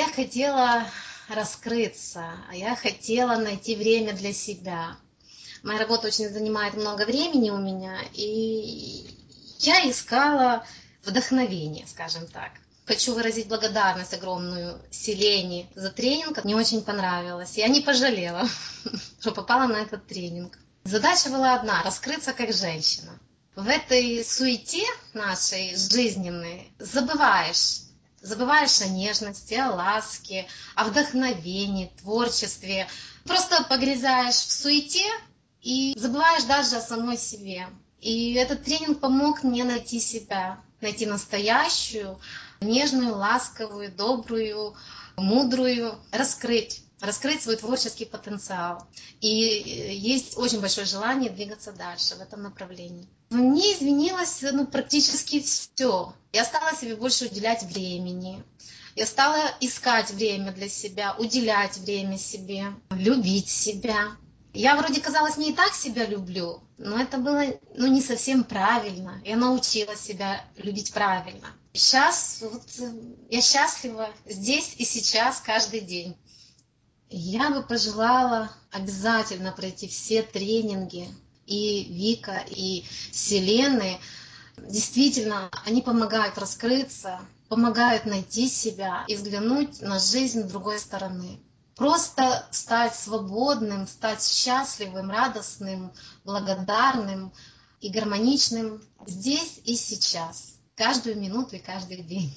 Я хотела раскрыться, я хотела найти время для себя. Моя работа очень занимает много времени у меня, и я искала вдохновение, скажем так. Хочу выразить благодарность огромную Селене за тренинг. Мне очень понравилось. Я не пожалела, что попала на этот тренинг. Задача была одна – раскрыться как женщина. В этой суете нашей жизненной забываешь Забываешь о нежности, о ласке, о вдохновении, творчестве. Просто погрязаешь в суете и забываешь даже о самой себе. И этот тренинг помог мне найти себя, найти настоящую, нежную, ласковую, добрую, мудрую, раскрыть раскрыть свой творческий потенциал. И есть очень большое желание двигаться дальше в этом направлении. Мне изменилось ну, практически все. Я стала себе больше уделять времени. Я стала искать время для себя, уделять время себе, любить себя. Я вроде казалось не и так себя люблю, но это было ну, не совсем правильно. Я научила себя любить правильно. Сейчас вот, я счастлива здесь и сейчас, каждый день. Я бы пожелала обязательно пройти все тренинги и Вика, и Селены. Действительно, они помогают раскрыться, помогают найти себя и взглянуть на жизнь с другой стороны. Просто стать свободным, стать счастливым, радостным, благодарным и гармоничным здесь и сейчас, каждую минуту и каждый день.